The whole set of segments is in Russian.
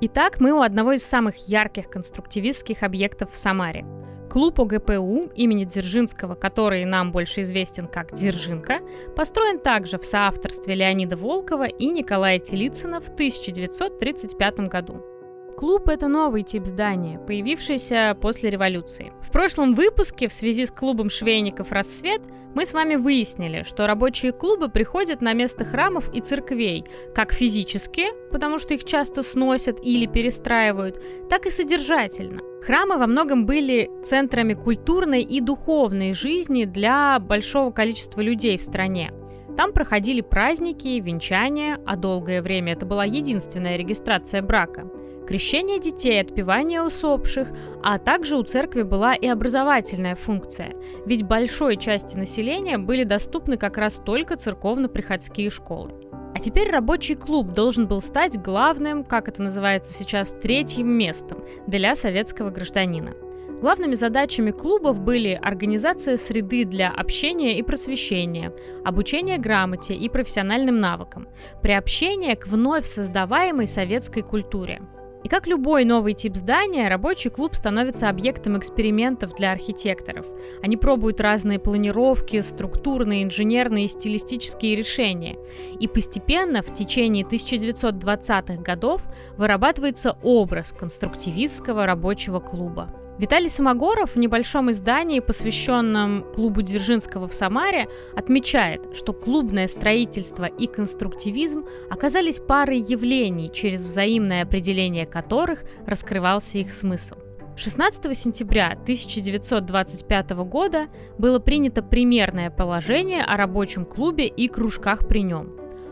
Итак, мы у одного из самых ярких конструктивистских объектов в Самаре. Клуб ОГПУ имени Дзержинского, который нам больше известен как Дзержинка, построен также в соавторстве Леонида Волкова и Николая Телицына в 1935 году. Клуб – это новый тип здания, появившийся после революции. В прошлом выпуске в связи с клубом швейников «Рассвет» мы с вами выяснили, что рабочие клубы приходят на место храмов и церквей, как физически, потому что их часто сносят или перестраивают, так и содержательно. Храмы во многом были центрами культурной и духовной жизни для большого количества людей в стране. Там проходили праздники, венчания, а долгое время это была единственная регистрация брака – крещение детей, отпевание усопших, а также у церкви была и образовательная функция, ведь большой части населения были доступны как раз только церковно-приходские школы. А теперь рабочий клуб должен был стать главным, как это называется сейчас, третьим местом для советского гражданина. Главными задачами клубов были организация среды для общения и просвещения, обучение грамоте и профессиональным навыкам, приобщение к вновь создаваемой советской культуре – и как любой новый тип здания, рабочий клуб становится объектом экспериментов для архитекторов. Они пробуют разные планировки, структурные, инженерные и стилистические решения. И постепенно в течение 1920-х годов вырабатывается образ конструктивистского рабочего клуба. Виталий Самогоров в небольшом издании, посвященном клубу Дзержинского в Самаре, отмечает, что клубное строительство и конструктивизм оказались парой явлений, через взаимное определение которых раскрывался их смысл. 16 сентября 1925 года было принято примерное положение о рабочем клубе и кружках при нем.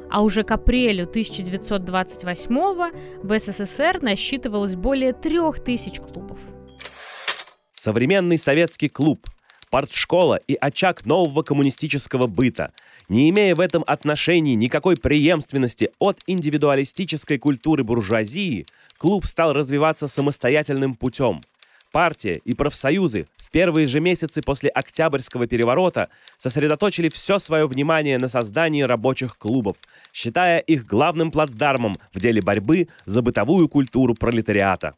А уже к апрелю 1928 в СССР насчитывалось более трех тысяч клубов – современный советский клуб, партшкола и очаг нового коммунистического быта, не имея в этом отношении никакой преемственности от индивидуалистической культуры буржуазии, клуб стал развиваться самостоятельным путем. Партия и профсоюзы в первые же месяцы после Октябрьского переворота сосредоточили все свое внимание на создании рабочих клубов, считая их главным плацдармом в деле борьбы за бытовую культуру пролетариата.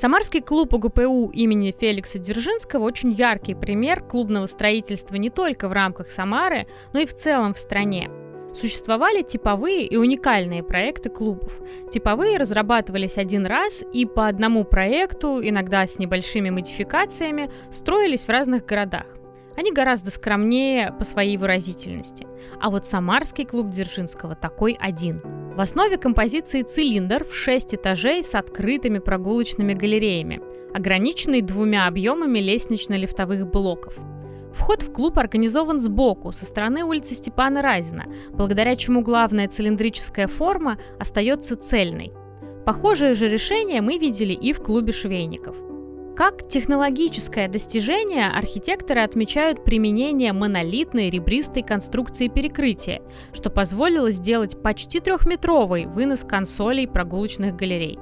Самарский клуб УГПУ имени Феликса Дзержинского очень яркий пример клубного строительства не только в рамках Самары, но и в целом в стране. Существовали типовые и уникальные проекты клубов. Типовые разрабатывались один раз и по одному проекту, иногда с небольшими модификациями, строились в разных городах. Они гораздо скромнее по своей выразительности. А вот Самарский клуб Дзержинского такой один – в основе композиции цилиндр в 6 этажей с открытыми прогулочными галереями, ограниченный двумя объемами лестнично-лифтовых блоков. Вход в клуб организован сбоку, со стороны улицы Степана Разина, благодаря чему главная цилиндрическая форма остается цельной. Похожее же решение мы видели и в клубе швейников – как технологическое достижение архитекторы отмечают применение монолитной ребристой конструкции перекрытия, что позволило сделать почти трехметровый вынос консолей прогулочных галерей.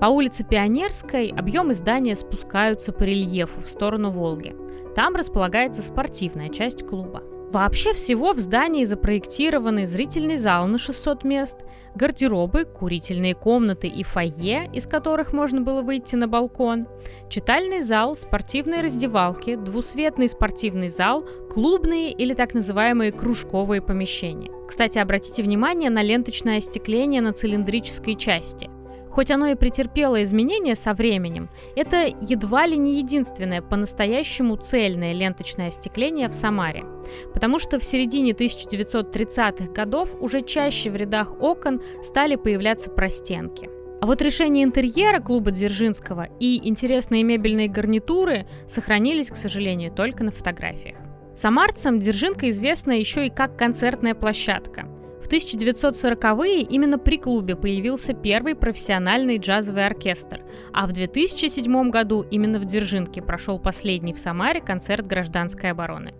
По улице Пионерской объемы здания спускаются по рельефу в сторону Волги. Там располагается спортивная часть клуба. Вообще всего в здании запроектированы зрительный зал на 600 мест, гардеробы, курительные комнаты и фойе, из которых можно было выйти на балкон, читальный зал, спортивные раздевалки, двусветный спортивный зал, клубные или так называемые кружковые помещения. Кстати, обратите внимание на ленточное остекление на цилиндрической части. Хоть оно и претерпело изменения со временем, это едва ли не единственное по-настоящему цельное ленточное остекление в Самаре. Потому что в середине 1930-х годов уже чаще в рядах окон стали появляться простенки. А вот решение интерьера клуба Дзержинского и интересные мебельные гарнитуры сохранились, к сожалению, только на фотографиях. Самарцам Дзержинка известна еще и как концертная площадка. В 1940-е именно при клубе появился первый профессиональный джазовый оркестр, а в 2007 году именно в Дзержинке прошел последний в Самаре концерт гражданской обороны.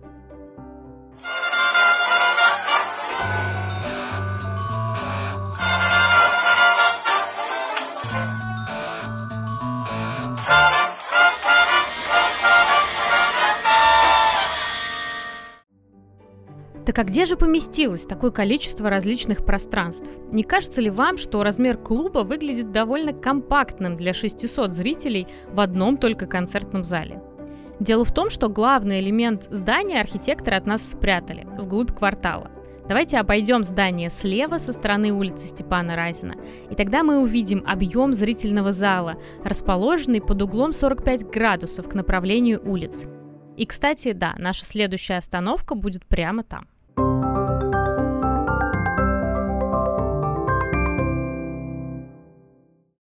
Так а где же поместилось такое количество различных пространств? Не кажется ли вам, что размер клуба выглядит довольно компактным для 600 зрителей в одном только концертном зале? Дело в том, что главный элемент здания архитекторы от нас спрятали, вглубь квартала. Давайте обойдем здание слева со стороны улицы Степана Разина, и тогда мы увидим объем зрительного зала, расположенный под углом 45 градусов к направлению улиц. И, кстати, да, наша следующая остановка будет прямо там.